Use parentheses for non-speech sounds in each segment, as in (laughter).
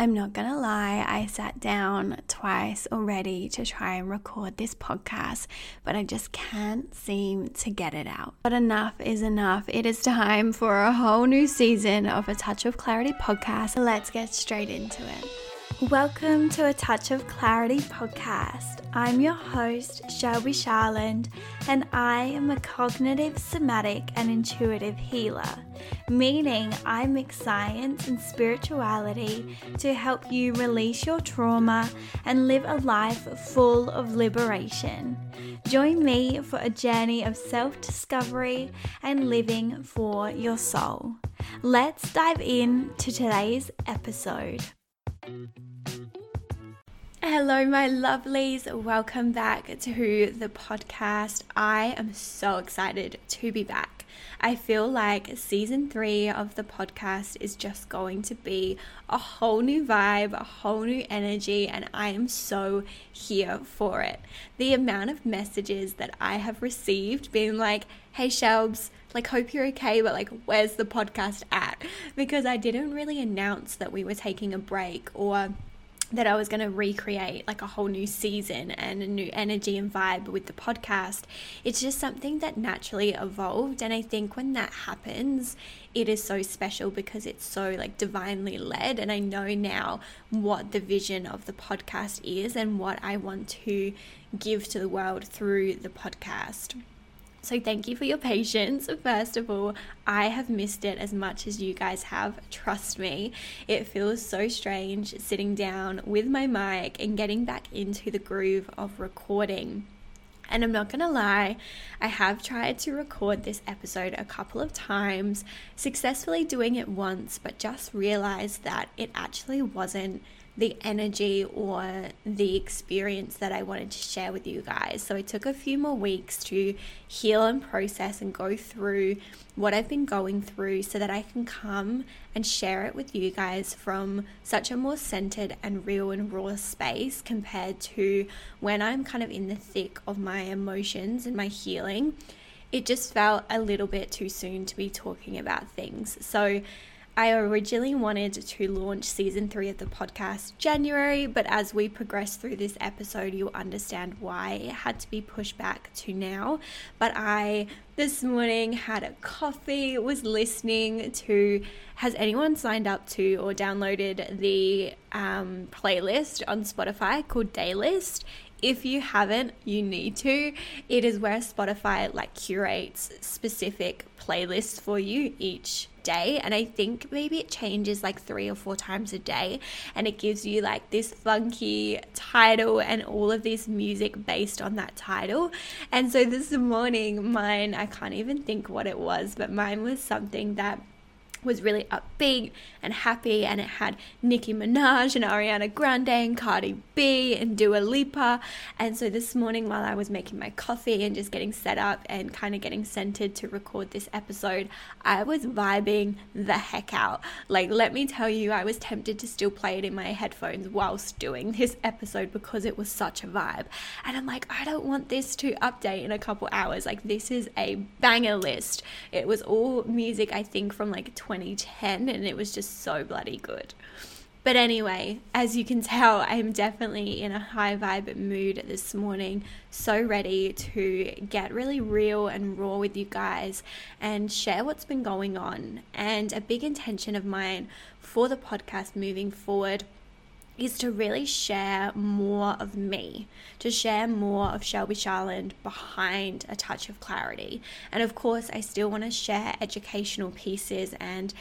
I'm not gonna lie, I sat down twice already to try and record this podcast, but I just can't seem to get it out. But enough is enough. It is time for a whole new season of a Touch of Clarity podcast. Let's get straight into it. Welcome to a Touch of Clarity podcast. I'm your host, Shelby Sharland, and I am a cognitive, somatic, and intuitive healer, meaning I mix science and spirituality to help you release your trauma and live a life full of liberation. Join me for a journey of self discovery and living for your soul. Let's dive in to today's episode. Hello, my lovelies. Welcome back to the podcast. I am so excited to be back. I feel like season three of the podcast is just going to be a whole new vibe, a whole new energy, and I am so here for it. The amount of messages that I have received being like, hey, Shelbs, like, hope you're okay, but like, where's the podcast at? Because I didn't really announce that we were taking a break or that I was going to recreate like a whole new season and a new energy and vibe with the podcast. It's just something that naturally evolved. And I think when that happens, it is so special because it's so like divinely led. And I know now what the vision of the podcast is and what I want to give to the world through the podcast. So, thank you for your patience. First of all, I have missed it as much as you guys have. Trust me, it feels so strange sitting down with my mic and getting back into the groove of recording. And I'm not gonna lie, I have tried to record this episode a couple of times, successfully doing it once, but just realized that it actually wasn't the energy or the experience that I wanted to share with you guys. So it took a few more weeks to heal and process and go through what I've been going through so that I can come and share it with you guys from such a more centered and real and raw space compared to when I'm kind of in the thick of my emotions and my healing. It just felt a little bit too soon to be talking about things. So I originally wanted to launch season three of the podcast January, but as we progress through this episode, you'll understand why it had to be pushed back to now. But I this morning had a coffee, was listening to. Has anyone signed up to or downloaded the um, playlist on Spotify called Daylist? if you haven't, you need to. It is where Spotify like curates specific playlists for you each day and I think maybe it changes like 3 or 4 times a day and it gives you like this funky title and all of this music based on that title. And so this morning mine I can't even think what it was, but mine was something that was really upbeat and happy and it had Nicki Minaj and Ariana Grande and Cardi B and Dua Lipa. And so this morning while I was making my coffee and just getting set up and kind of getting centered to record this episode I was vibing the heck out. Like let me tell you I was tempted to still play it in my headphones whilst doing this episode because it was such a vibe. And I'm like I don't want this to update in a couple hours. Like this is a banger list. It was all music I think from like 2010 and it was just so bloody good. But anyway, as you can tell, I'm definitely in a high vibe mood this morning. So ready to get really real and raw with you guys and share what's been going on. And a big intention of mine for the podcast moving forward is to really share more of me, to share more of Shelby Sharland behind a touch of clarity. And of course, I still want to share educational pieces and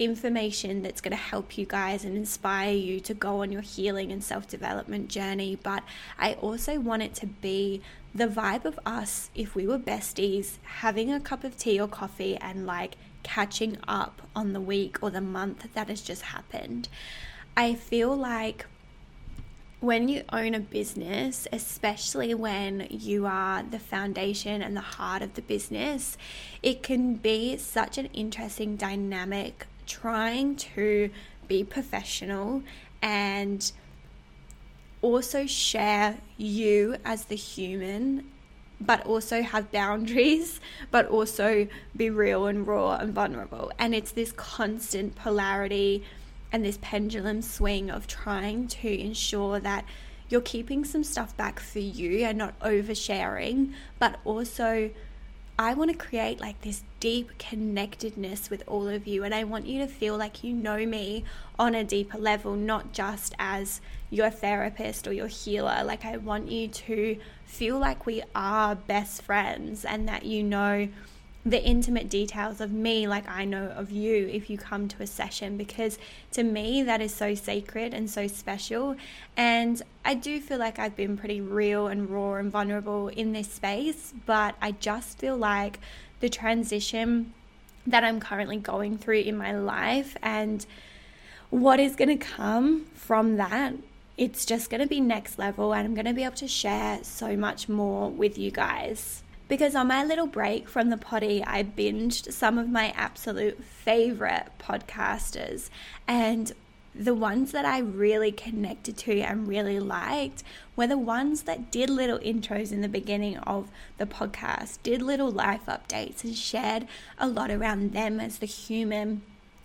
information that's going to help you guys and inspire you to go on your healing and self development journey. But I also want it to be the vibe of us if we were besties, having a cup of tea or coffee and like catching up on the week or the month that has just happened. I feel like when you own a business, especially when you are the foundation and the heart of the business, it can be such an interesting dynamic trying to be professional and also share you as the human, but also have boundaries, (laughs) but also be real and raw and vulnerable. And it's this constant polarity and this pendulum swing of trying to ensure that you're keeping some stuff back for you and not oversharing, but also I want to create like this deep connectedness with all of you. And I want you to feel like you know me on a deeper level, not just as your therapist or your healer. Like, I want you to feel like we are best friends and that you know the intimate details of me like I know of you if you come to a session because to me that is so sacred and so special. And I do feel like I've been pretty real and raw and vulnerable in this space but I just feel like the transition that I'm currently going through in my life and what is going to come from that it's just going to be next level and I'm going to be able to share so much more with you guys because on my little break from the poddy, I binged some of my absolute favorite podcasters. And the ones that I really connected to and really liked were the ones that did little intros in the beginning of the podcast, did little life updates, and shared a lot around them as the human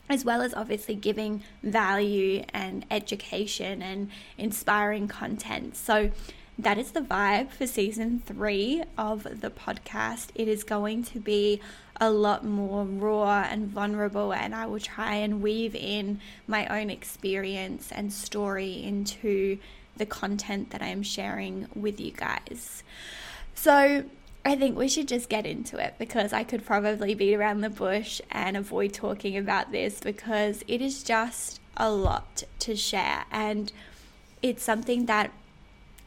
as well as obviously giving value and education and inspiring content. So, that is the vibe for season three of the podcast. It is going to be a lot more raw and vulnerable, and I will try and weave in my own experience and story into the content that I am sharing with you guys. So, I think we should just get into it because I could probably beat around the bush and avoid talking about this because it is just a lot to share and it's something that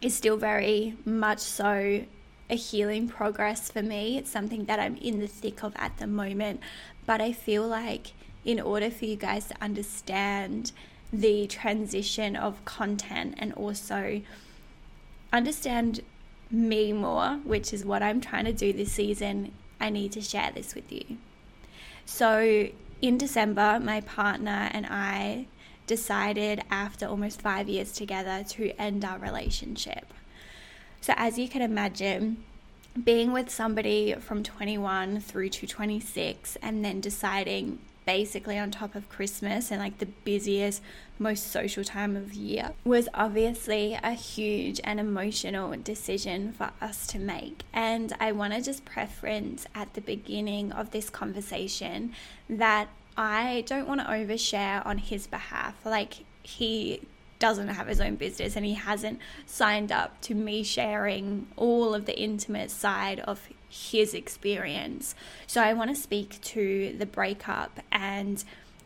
is still very much so a healing progress for me. It's something that I'm in the thick of at the moment. But I feel like in order for you guys to understand the transition of content and also understand me more, which is what I'm trying to do this season, I need to share this with you. So, in December, my partner and I decided after almost five years together to end our relationship. So, as you can imagine, being with somebody from 21 through to 26 and then deciding basically on top of Christmas and like the busiest, most social time of year was obviously a huge and emotional decision for us to make. And I want to just preference at the beginning of this conversation that I don't want to overshare on his behalf. Like, he doesn't have his own business and he hasn't signed up to me sharing all of the intimate side of his experience. So, I want to speak to the breakup and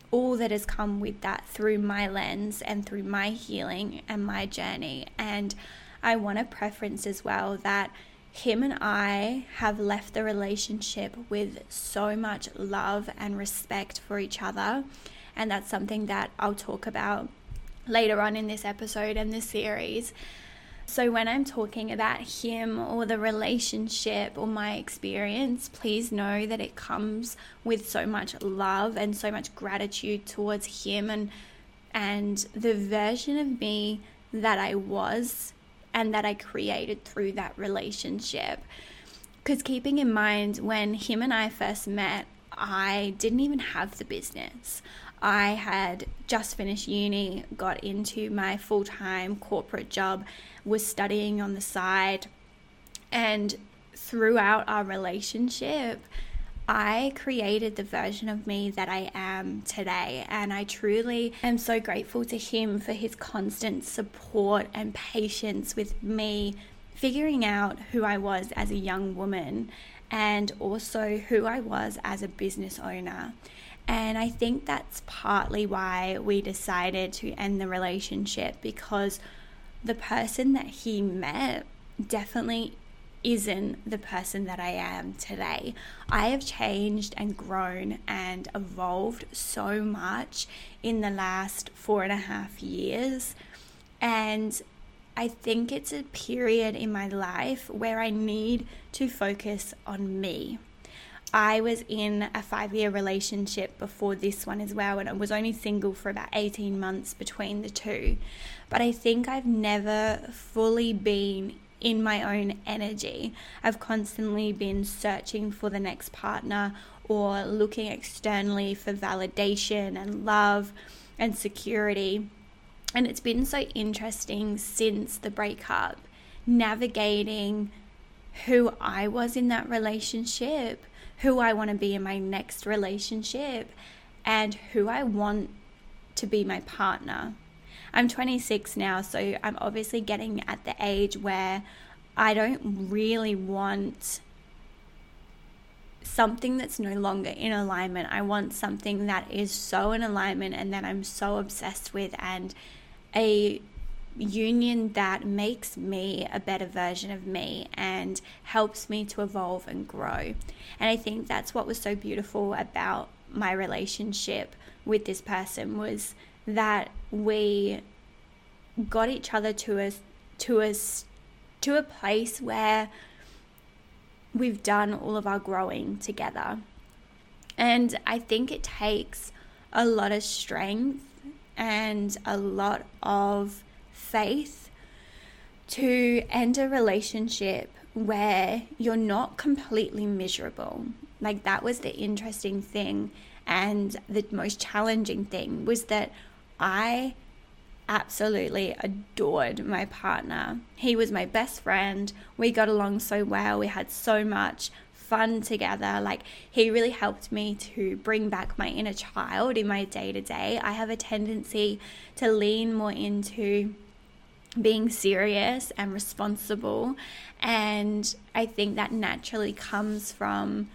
all that has come with that through my lens and through my healing and my journey. And I want to preference as well that him and I have left the relationship with so much love and respect for each other. And that's something that I'll talk about later on in this episode and this series. So, when I'm talking about him or the relationship or my experience, please know that it comes with so much love and so much gratitude towards him and and the version of me that I was and that I created through that relationship. Because keeping in mind, when him and I first met, I didn't even have the business. I had just finished uni, got into my full time corporate job, was studying on the side, and throughout our relationship, I created the version of me that I am today. And I truly am so grateful to him for his constant support and patience with me figuring out who I was as a young woman and also who I was as a business owner. And I think that's partly why we decided to end the relationship because the person that he met definitely isn't the person that I am today. I have changed and grown and evolved so much in the last four and a half years. And I think it's a period in my life where I need to focus on me. I was in a five year relationship before this one as well, and I was only single for about 18 months between the two. But I think I've never fully been in my own energy. I've constantly been searching for the next partner or looking externally for validation and love. and security. And it's been so interesting since the breakup, navigating who I was in that relationship, who I want to be in my next relationship, and who I want to be my partner. I'm 26 now, so I'm obviously getting at the age where I don't really want something that's no longer in alignment. I want something that is so in alignment and that I'm so obsessed with, and a union that makes me a better version of me and helps me to evolve and grow. And I think that's what was so beautiful about my relationship with this person was that we got each other to a to a to a place where we've done all of our growing together. And I think it takes a lot of strength and a lot of faith to end a relationship where you're not completely miserable. Like that was the interesting thing and the most challenging thing was that I absolutely adored my partner. He was my best friend. We got along so well. We had so much fun together. Like, he really helped me to bring back my inner child in my day to day. I have a tendency to lean more into being serious and responsible. And I think that naturally comes from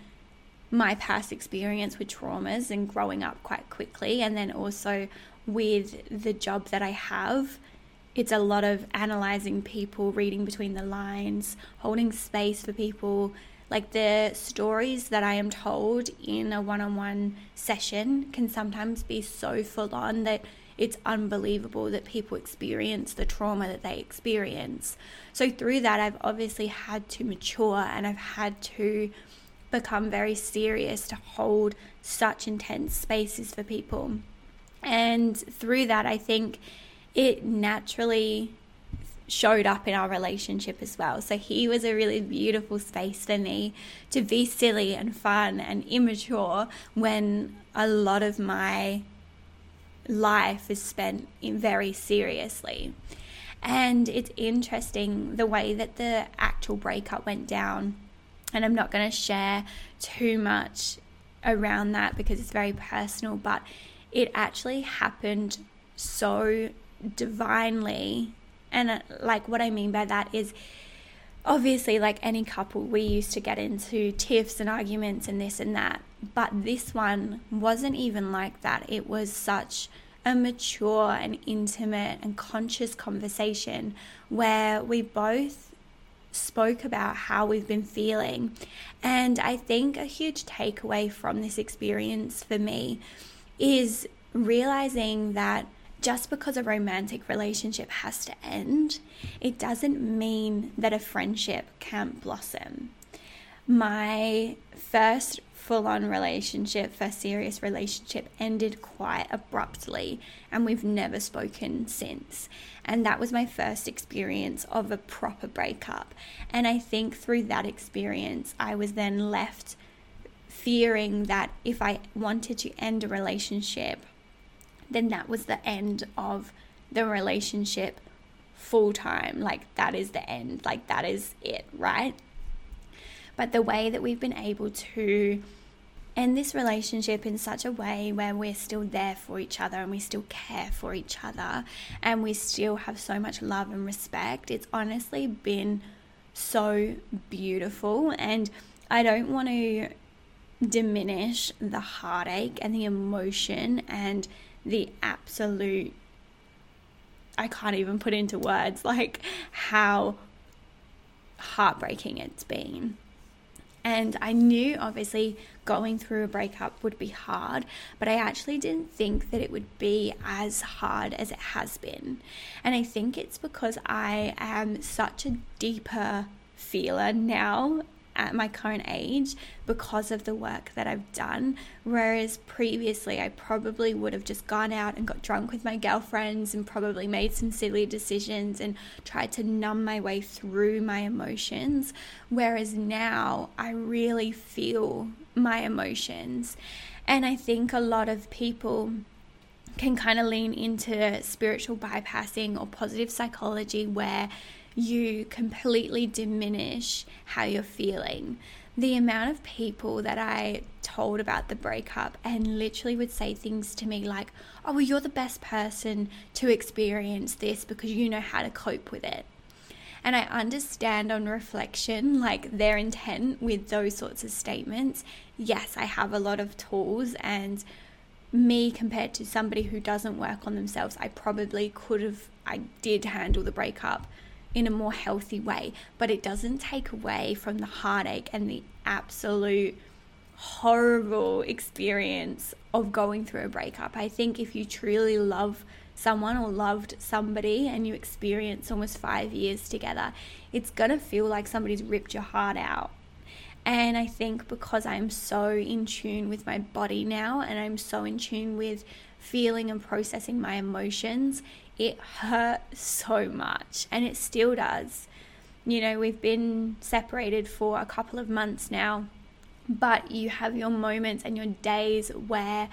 my past experience with traumas and growing up quite quickly, and then also with the job that I have. It's a lot of analyzing people, reading between the lines, holding space for people. Like the stories that I am told in a one on one session can sometimes be so full on that it's unbelievable that people experience the trauma that they experience. So, through that, I've obviously had to mature and I've had to become very serious to hold such intense spaces for people. And through that, I think it naturally showed up in our relationship as well. So he was a really beautiful space for me to be silly and fun and immature when a lot of my life is spent very seriously. And it's interesting the way that the actual breakup went down. And I'm not going to share too much around that because it's very personal, but it actually happened so divinely. And uh, like what I mean by that is obviously, like any couple, we used to get into tiffs and arguments and this and that. But this one wasn't even like that. It was such a mature and intimate and conscious conversation where we both spoke about how we've been feeling. And I think a huge takeaway from this experience for me is realizing that just because a romantic relationship has to end, it doesn't mean that a friendship can't blossom. My first full on relationship, first serious relationship, ended quite abruptly, and we've never spoken since. And that was my first experience of a proper breakup. And I think through that experience, I was then left fearing that if I wanted to end a relationship, then that was the end of the relationship full time. Like, that is the end. Like, that is it, right? But the way that we've been able to end this relationship in such a way where we're still there for each other and we still care for each other and we still have so much love and respect, it's honestly been so beautiful. And I don't want to diminish the heartache and the emotion and the absolute I can't even put into words like how heartbreaking it's been. And I knew obviously going through a breakup would be hard, but I actually didn't think that it would be as hard as it has been. And I think it's because I am such a deeper feeler now at my current age because of the work that I've done. Whereas previously, I probably would have just gone out and got drunk with my girlfriends and probably made some silly decisions and tried to numb my way through my emotions. Whereas now, I really feel my emotions. And I think a lot of people can kind of lean into spiritual bypassing or positive psychology where you completely diminish how you're feeling. The amount of people that I told about the breakup and literally would say things to me like, Oh, well, you're the best person to experience this because you know how to cope with it. And I understand on reflection, like their intent with those sorts of statements. Yes, I have a lot of tools, and me compared to somebody who doesn't work on themselves, I probably could have, I did handle the breakup in a more healthy way, but it doesn't take away from the heartache and the absolute horrible experience of going through a breakup. I think if you truly love someone or loved somebody and you experience almost five years together, it's gonna feel like somebody's ripped your heart out. And I think because I'm so in tune with my body now and I'm so in tune with feeling and processing my emotions, it hurt so much and it still does. You know, we've been separated for a couple of months now, but you have your moments and your days where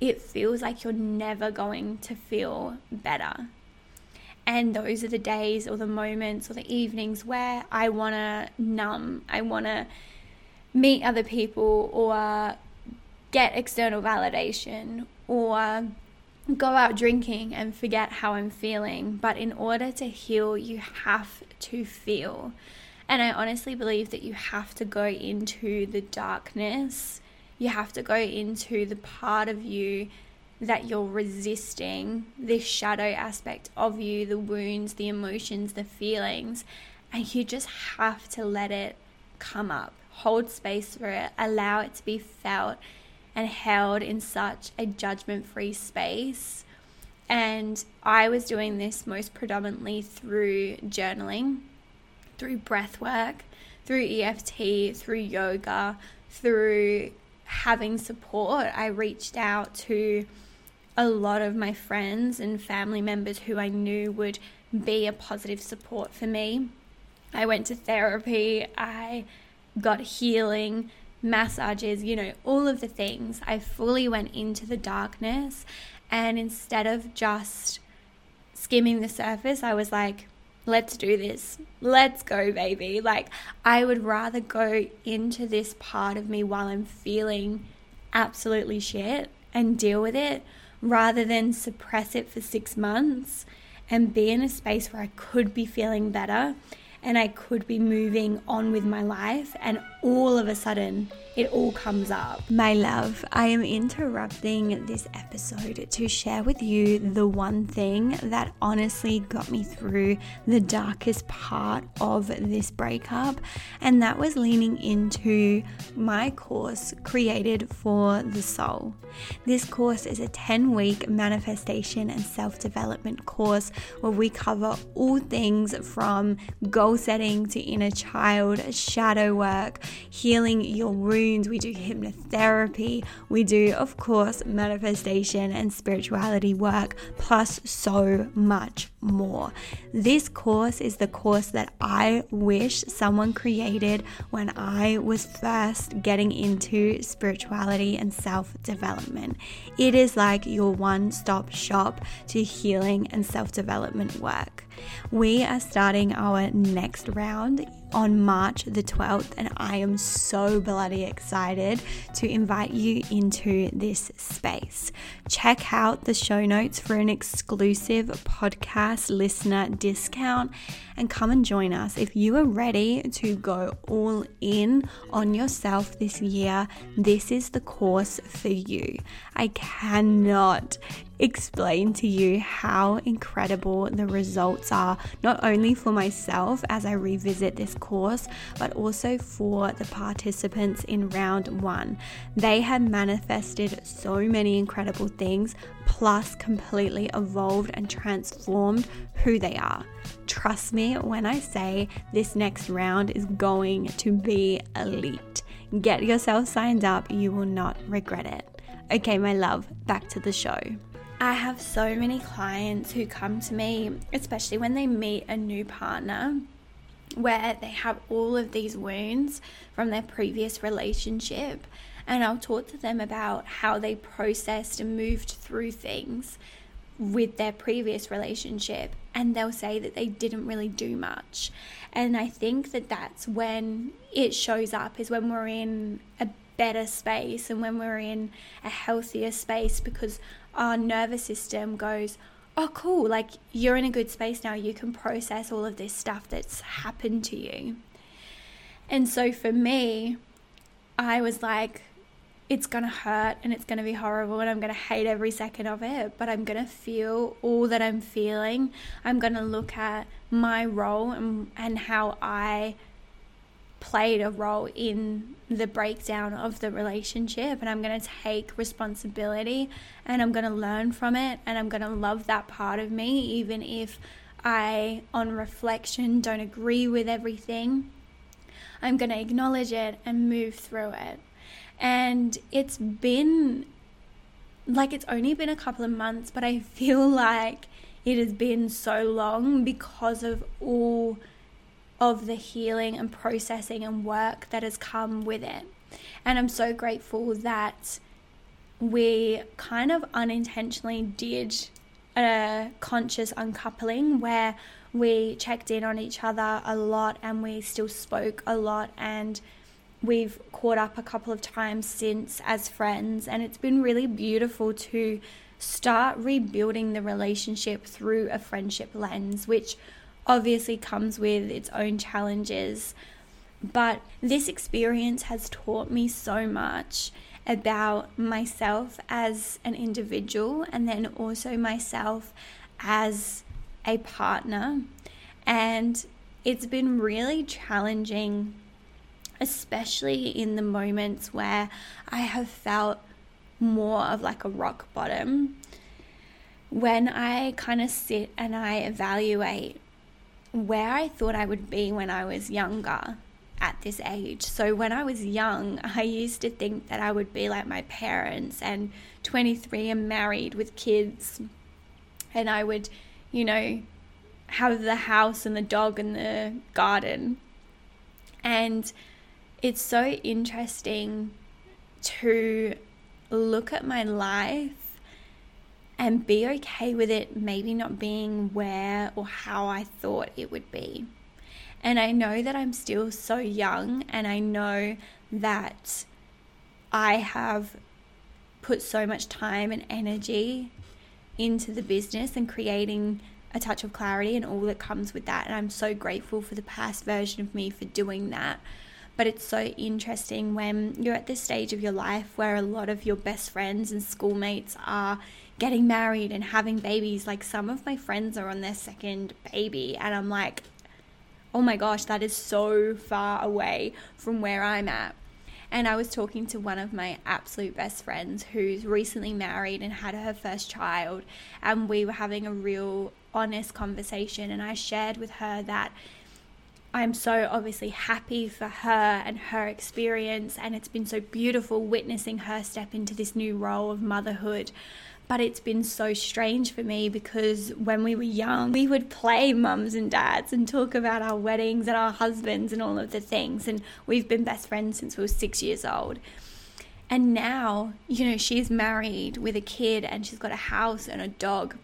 it feels like you're never going to feel better. And those are the days or the moments or the evenings where I want to numb. I want to meet other people or get external validation or go out drinking and forget how I'm feeling. But in order to heal, you have to feel. And I honestly believe that you have to go into the darkness you have to go into the part of you that you're resisting, this shadow aspect of you, the wounds, the emotions, the feelings, and you just have to let it come up. Hold space for it, allow it to be felt and held in such a judgment free space. And I was doing this most predominantly through journaling, through breath work, through EFT, through yoga, through having support, I reached out to a lot of my friends and family members who I knew would be a positive support for me. I went to therapy, I got healing, massages, you know, all of the things. I fully went into the darkness, and instead of just skimming the surface, I was like, let's do this. Let's go, baby. Like, I would rather go into this part of me while I'm feeling absolutely shit and deal with it rather than suppress it for six months and be in a space where I could be feeling better and I could be moving on with my life, and all of a sudden, it all comes up. My love, I am interrupting this episode to share with you the one thing that honestly got me through the darkest part of this breakup, and that was leaning into my course created for the soul. This course is a 10 week manifestation and self development course where we cover all things from goal setting to inner child, shadow work, healing your wounds. We do hypnotherapy. We do, of course, manifestation and spirituality work, plus so much more. This course is the course that I wish someone created when I was first getting into spirituality and self development. It is like your one stop shop to healing and self development work. We are starting our next round on March the 12th, and I am so bloody excited to invite you into this space. Check out the show notes for an exclusive podcast listener discount and come and join us. If you are ready to go all in on yourself this year, this is the course for you. I cannot explain to you how incredible the results are, not only for myself as I revisit this course, but also for the participants in round one. They have manifested so many incredible things, plus completely evolved and transformed who they are. Trust me when I say this next round is going to be elite. Get yourself signed up, you will not regret it. Okay, my love, back to the show. I have so many clients who come to me, especially when they meet a new partner, where they have all of these wounds from their previous relationship and I'll talk to them about how they processed and moved through things with their previous relationship and they'll say that they didn't really do much. And I think that that's when it shows up is when we're in a better space and when we're in a healthier space because our nervous system goes, oh, cool, like you're in a good space now. You can process all of this stuff that's happened to you. And so for me, I was like, it's going to hurt and it's going to be horrible and I'm going to hate every second of it, but I'm going to feel all that I'm feeling. I'm going to look at my role and, and how I played a role in the breakdown of the relationship and I'm going to take responsibility and I'm going to learn from it and I'm going to love that part of me even if I on reflection don't agree with everything. I'm going to acknowledge it and move through it. And it's been like it's only been a couple of months, but I feel (laughs) like it has been so long because of all of the healing and processing and work that has come with it. And I'm so grateful that we kind of unintentionally did a conscious uncoupling where we checked in on each other a lot and we still spoke a lot and we've caught up a couple of times since as friends and it's been really beautiful to start rebuilding the relationship through a friendship lens which obviously comes with its own challenges. But this experience has taught me so much about myself as an individual and then also myself as a partner. And it's been really challenging, especially in the moments where I have felt more of like a rock bottom. When I kind of sit and I evaluate where I thought I would be when I was younger at this age. So when I was young, I used to think that I would be like my parents and 23 and married with kids and I would, you know, have the house and the dog and the garden. And it's so interesting to look at my life and be okay with it maybe not being where or how I thought it would be. And I know that I'm still so young, and I know that I have put so much time and energy into the business and creating a touch of clarity and all that comes with that. And I'm so grateful for the past version of me for doing that. But it's so interesting when you're at this stage of your life where a lot of your best friends and schoolmates are getting married and having babies. Like some of my friends are on their second baby, and I'm like, oh my gosh, that is so far away from where I'm at. And I was talking to one of my absolute best friends who's recently married and had her first child, and we were having a real honest conversation. And I shared with her that I'm so obviously happy for her and her experience, and it's been so beautiful witnessing her step into this new role of motherhood. But it's been so strange for me because when we were young, we would play mums and dads and talk about our weddings and our husbands and all of the things. And we've been best friends since we were six years old. And now, you know, she's married with a kid and she's got a house and a dog.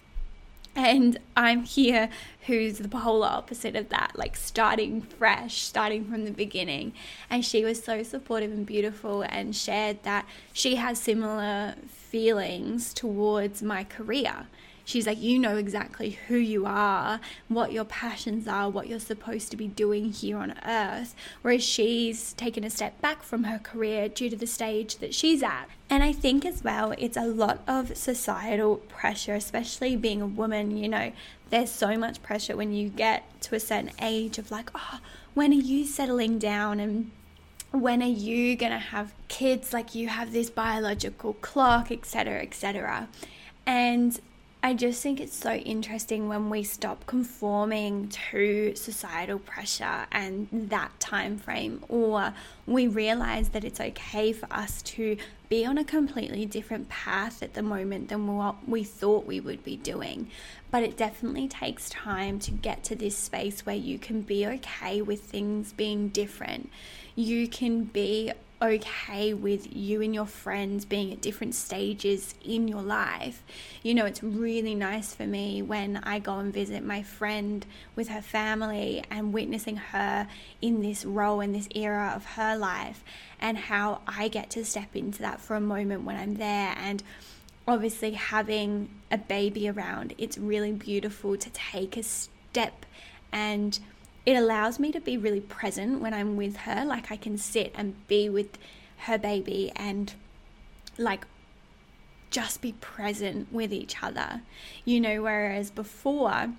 And I'm here who's the polar opposite of that, like starting fresh, starting from the beginning. And she was so supportive and beautiful and shared that she has similar feelings towards my career. She's like, you know exactly who you are, what your passions are, what you're supposed to be doing here on earth. Whereas she's taken a step back from her career due to the stage that she's at. And I think as well, it's a lot of societal pressure, especially being a woman. You know, there's so much pressure when you get to a certain age of like, oh, when are you settling down? And when are you going to have kids like you have this biological clock etc etc and i just think it's so interesting when we stop conforming to societal pressure and that time frame or we realize that it's okay for us to be on a completely different path at the moment than what we thought we would be doing. But it definitely takes time to get to this space where you can be okay with things being different. You can be okay with you and your friends being at different stages in your life. You know, it's really nice for me when I go and visit my friend with her family and witnessing her in this role in this era of her life and how I get to step into that for a moment when I'm there and obviously having a baby around it's really beautiful to take a step and it allows me to be really present when I'm with her. Like I can sit and be with her baby and like just be present with each other, you know, whereas before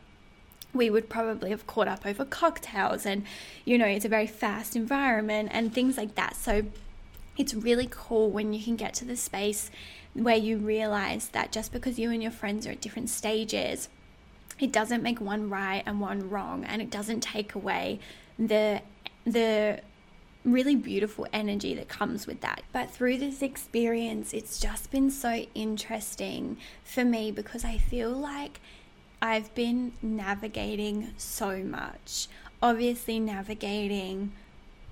we would probably have caught up over cocktails and, you know, it's a very fast environment and things like that. So it's really cool when you can get to the space where you realize that just because you and your friends are at different stages, it doesn't make one right and one wrong and it doesn't take away the the really beautiful energy that comes with that. But through this experience, it's just been so interesting for me because I feel like I've been navigating so much. Obviously, navigating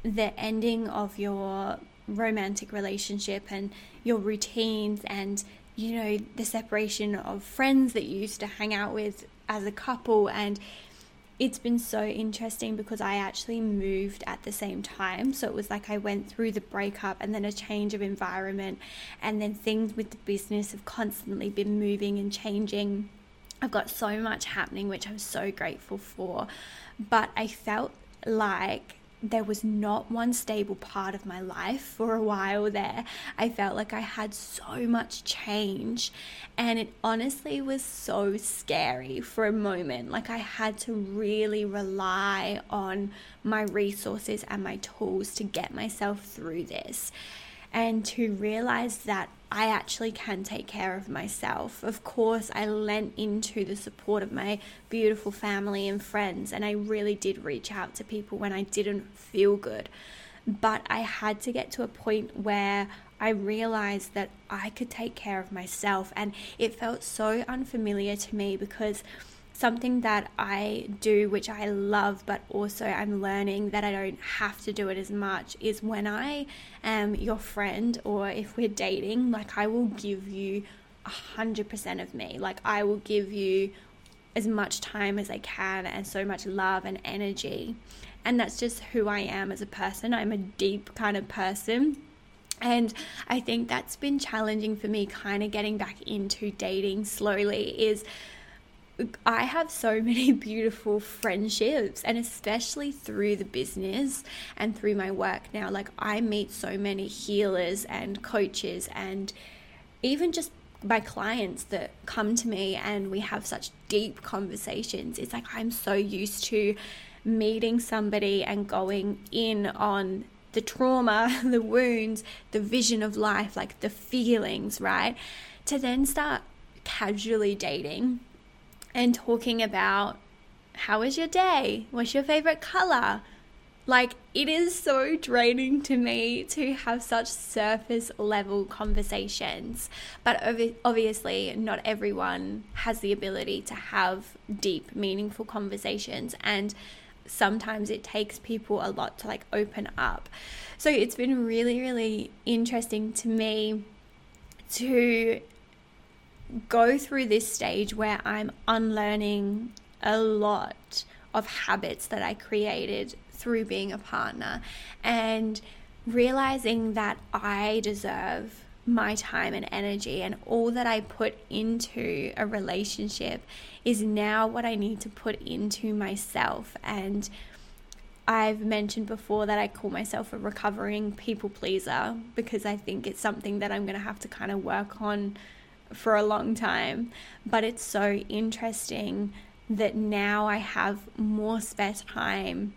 the ending of your romantic relationship and your routines and you know the separation of friends that you used to hang out with as a couple and it's been so interesting because I actually moved at the same time. So it was like I went through the breakup and then a change of environment, and then things with the business have constantly been moving and changing. I've got so much happening, which I'm so grateful for. But I felt like there was not one stable part of my life for a while there. I felt like I had so much change, and it honestly was so scary for a moment. Like, I had to really rely on my resources and my tools to get myself through this and to realize that I actually can take care of myself. Of course, I lent into the support of my beautiful family and friends, and I really did reach out to people when I didn't feel good. But I had to get to a point where I realized that I could take care of myself, and it felt so unfamiliar to me because something that I do, which I love, but also I'm learning that I don't have to do it as much, is when I am your friend or if we're dating, like I will give you a hundred percent of me. Like I will give you as much time as I can and so much love and energy. And that's just who I am as a person. I'm a deep kind of person. And I think that's been challenging for me, kind of getting back into dating slowly, is I have so (laughs) many beautiful friendships, and especially through the business and through my work now. Like, I meet so many healers and coaches, and even just my clients that come to me and we have such deep conversations. It's like I'm so used to meeting somebody and going in on the trauma, (laughs) the wounds, the vision of life, like the feelings, right? To then start casually dating and talking about how was your day? What's your favorite color? Like, it is so draining to me to have such surface level conversations. But obviously, not everyone has the ability to have deep, meaningful conversations. And sometimes it takes people a lot to like open up. So it's been really, really interesting to me to go through this stage where I'm unlearning a lot of habits that I created through being a partner and realizing that I deserve my time and energy and all that I put into a relationship is now what I need to put into myself. And I've mentioned before that I call myself a recovering people pleaser because I think it's something that I'm going to have to kind of work on for a long time. But it's so interesting that now I have more spare time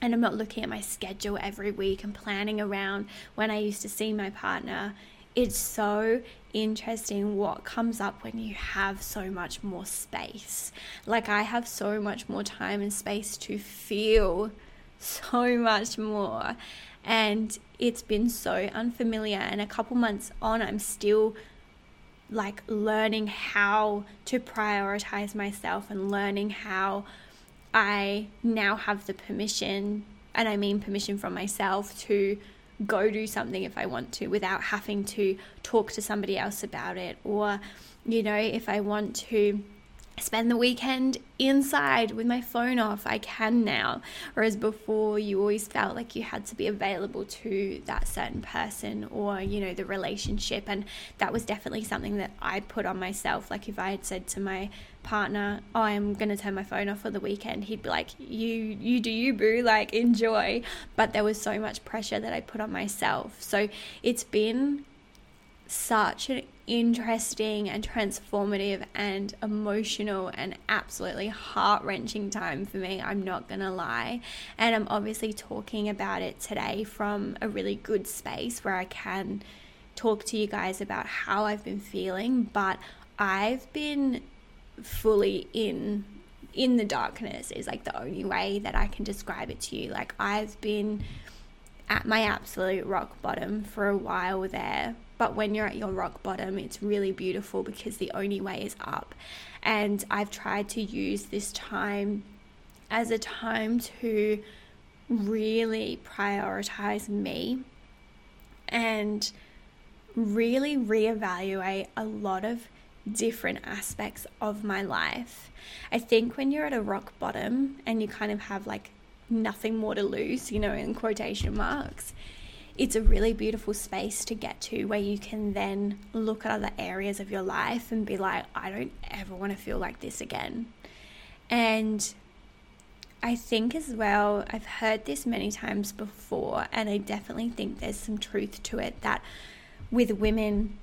and I'm not looking at my schedule every week and planning around when I used to see my partner. It's so interesting what comes up when you have so much more space. Like, I have so much more time and space to feel so much more. And it's been so unfamiliar. And a couple months on, I'm still like learning how to prioritize myself and learning how I now have the permission, and I mean permission from myself, to go do something if I want to without having to talk to somebody else about it. Or, you know, if I want to spend the weekend inside with my phone off. I can now. Whereas before, you always felt like you had to be available to that certain person or, you know, the relationship. And that was definitely something that I put on myself. Like if I had said to my partner, oh, I'm going to turn my phone off for the weekend, he'd be like, you, you do you, boo, like enjoy. But there was so much pressure that I put on myself. So it's been such an interesting and transformative and emotional and absolutely heart wrenching time for me. I'm not gonna lie. And I'm obviously talking about it today from a really good space where I can talk to you guys about how I've been feeling, but I've been fully in in the darkness is like the only way that I can describe it to you. Like I've been at my absolute rock bottom for a while there but when you're at your rock bottom, it's really beautiful because the only way is up. And I've tried to use this time as a time to really prioritize me and really reevaluate a lot of different aspects of my life. I think when you're at a rock bottom and you kind of have like nothing more to lose, you know, in quotation marks, it's a really beautiful space to get to where you can then look at other areas of your life and be like, I don't ever want to feel like this again. And I think as well, I've heard this many times before, and I definitely think there's some truth to it that with women,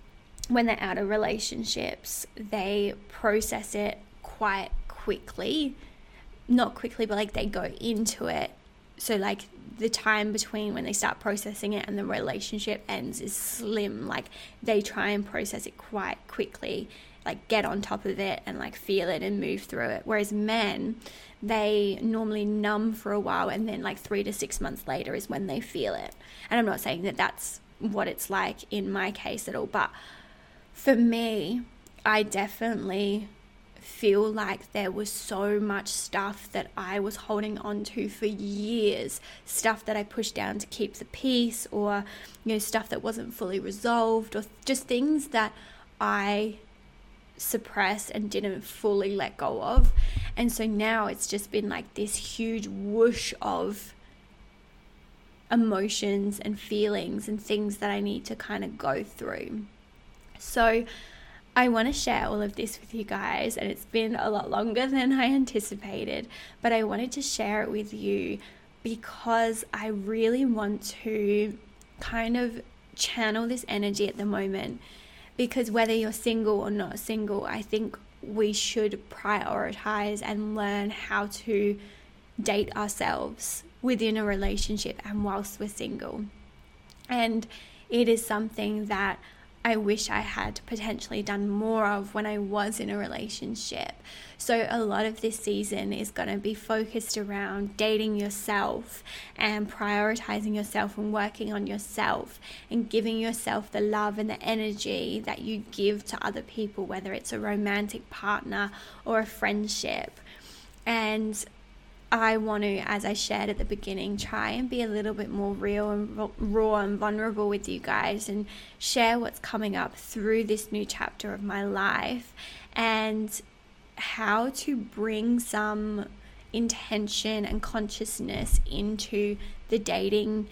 when they're out of relationships, they process it quite quickly. Not quickly, but like they go into it. So, like, the time between when they start processing it and the relationship ends is slim. Like they try and process it quite quickly, like get on top of it and like feel it and move through it. Whereas men, they normally numb for a while and then like three to six months later is when they feel it. And I'm not saying that that's what it's like in my case at all, but for me, I definitely feel like there was so much stuff that I was holding on to for years, stuff that I pushed down to keep the peace, or you know, stuff that wasn't fully resolved, or just things that I suppressed and didn't fully let go of. And so now it's just been like this huge whoosh of emotions and feelings and things that I need to kind of go through. So I want to share all of this with you guys, and it's been a lot longer than I anticipated, but I wanted to share it with you because I really want to kind of channel this energy at the moment. Because whether you're single or not single, I think we should prioritize and learn how to date ourselves within a relationship and whilst we're single. And it is something that I wish I had potentially done more of when I was in a relationship. So, a lot of this season is going to be focused around dating yourself and prioritizing yourself and working on yourself and giving yourself the love and the energy that you give to other people, whether it's a romantic partner or a friendship. And I want to, as I shared at the beginning, try and be a little bit more real and raw and vulnerable with you guys and share what's coming up through this new chapter of my life and how to bring some intention and consciousness into the dating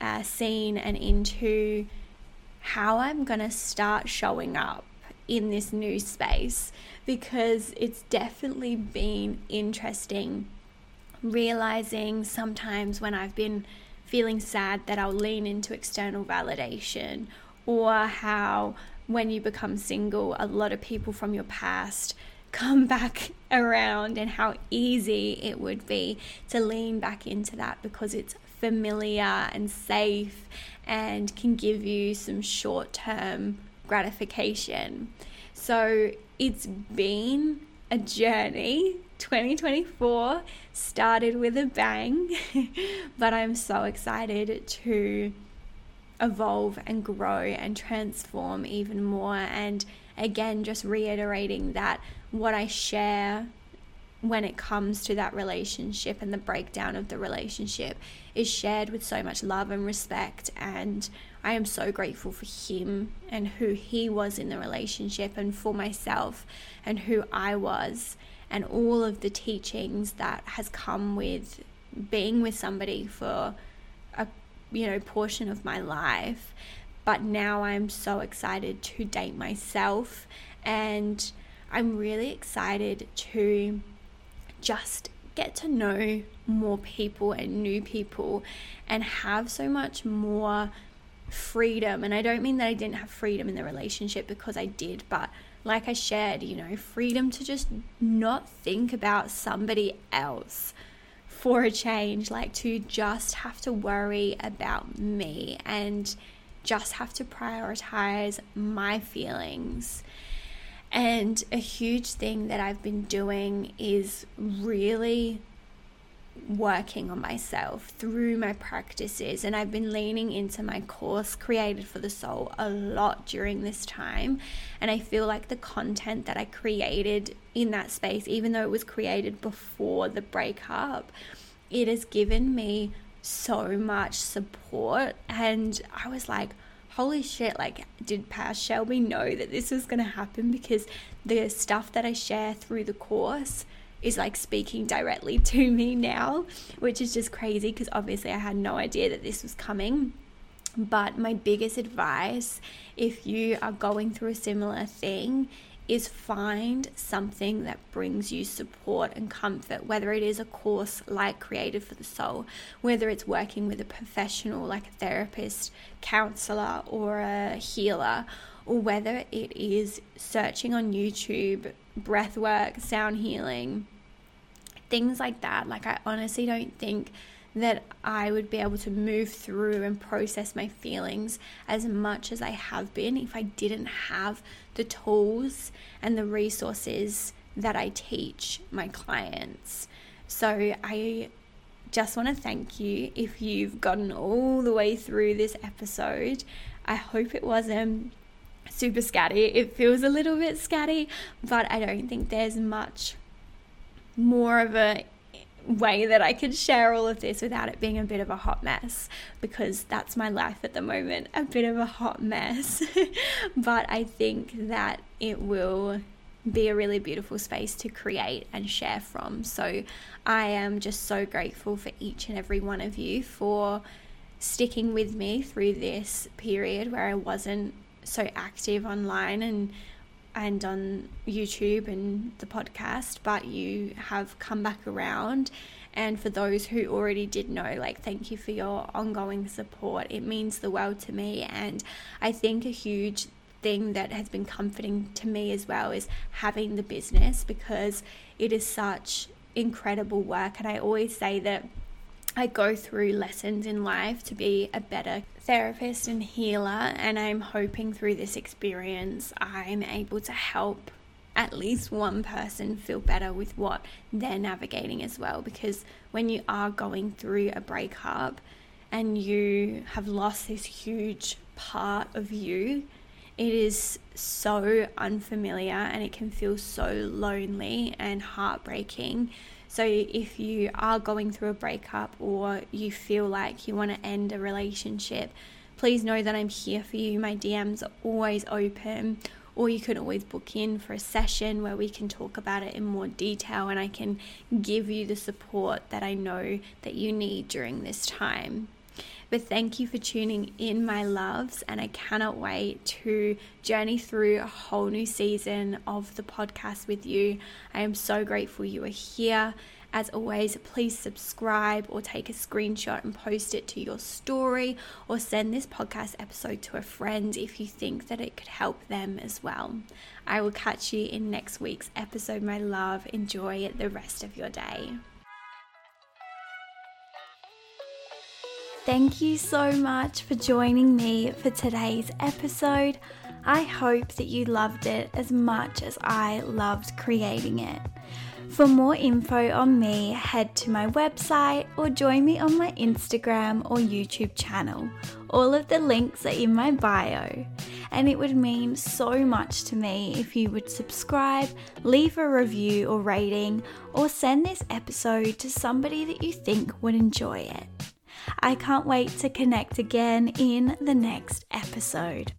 uh, scene and into how I'm going to start showing up in this new space because it's definitely been interesting realizing sometimes when I've been feeling sad that I'll lean into external validation, or how when you become single, a lot of people from your past come (laughs) back around, and how easy it would be to lean back into that because it's familiar and safe and can give you some short term gratification. So it's been a journey 2024 started with a bang, (laughs) but I'm so excited to evolve and grow and transform even more. And again, just reiterating that what I share when it comes to that relationship and the breakdown of the relationship is shared with so much love and respect and I am so grateful for him and who he was in the relationship and for myself and who I was and all of the teachings that has come with being with somebody for a you know portion of my life but now I'm so excited to date myself and I'm really excited to just get to know more people and new people and have so much more freedom. And I don't mean that I didn't have freedom in the relationship because I did, but like I shared, you know, freedom to just not think about somebody else for a change, like to just have to worry about me and just have to prioritize my feelings. And a huge thing that I've been doing is really working on myself through my practices and I've been leaning into my course created for the soul a lot during this time. And I feel like the content that I created in that space even though it was created before the breakup it has given me so much support. And I was like holy shit like did past Shelby know that this was going to happen? Because the stuff that I share through the course is like speaking directly to me now, which is just crazy because obviously I had no idea that this was coming. But my biggest advice, if you are going through a similar thing, is find something that brings you support and comfort, whether it is a course like Created for the Soul, whether it's working with a professional like a therapist, counselor, or a healer, or whether it is searching on YouTube, breath work, sound healing, things like that. Like, I honestly don't think that I would be able to move through and process my feelings as much as I have been if I didn't have the tools and the resources that I teach my clients. So, I just want to thank you if you've gotten all the way through this episode. I hope it wasn't super scatty. It feels a little bit scatty, but I don't think there's much more of a way that I could share all of this without it being a bit of a hot mess because that's my life at the moment, a bit of a hot mess. (laughs) but I think that it will be a really beautiful space to create and share from. So I am just so grateful for each and every one of you for sticking with me through this period where I wasn't so active online and and on YouTube and the podcast, but you have come back around. And for those who already did know, like, thank you for your ongoing support. It means the world to me. And I think a huge thing that has been comforting to me as well is having the business because it is such incredible work. And I always say that I go through lessons in life to be a better therapist and healer, and I'm hoping through this experience I'm able to help at least one person feel better with what they're navigating as well. Because when you are going through a breakup and you have lost this huge part of you, it is so unfamiliar and it can feel so lonely and heartbreaking. So, if you are going through a breakup or you feel like you want to end a relationship, please know that I'm here for you. My DMs are always open, or you can always book in for a session where we can talk about it in more detail and I can give you the support that I know that you need during this time. But thank you for tuning in, my loves, and I cannot wait to journey through a whole new season of the podcast with you. I am so grateful you are here. As always, please subscribe or take a screenshot and post it to your story or send this podcast episode to a friend if you think that it could help them as well. I will catch you in next week's episode, my love. Enjoy the rest of your day. Thank you so much for joining me for today's episode. I hope that you loved it as much as I loved creating it. For more info on me, head to my website or join me on my Instagram or YouTube channel. All of the links are in my bio. And it would mean so much to me if you would subscribe, leave a review or rating, or send this episode to somebody that you think would enjoy it. I can't wait to connect again in the next episode.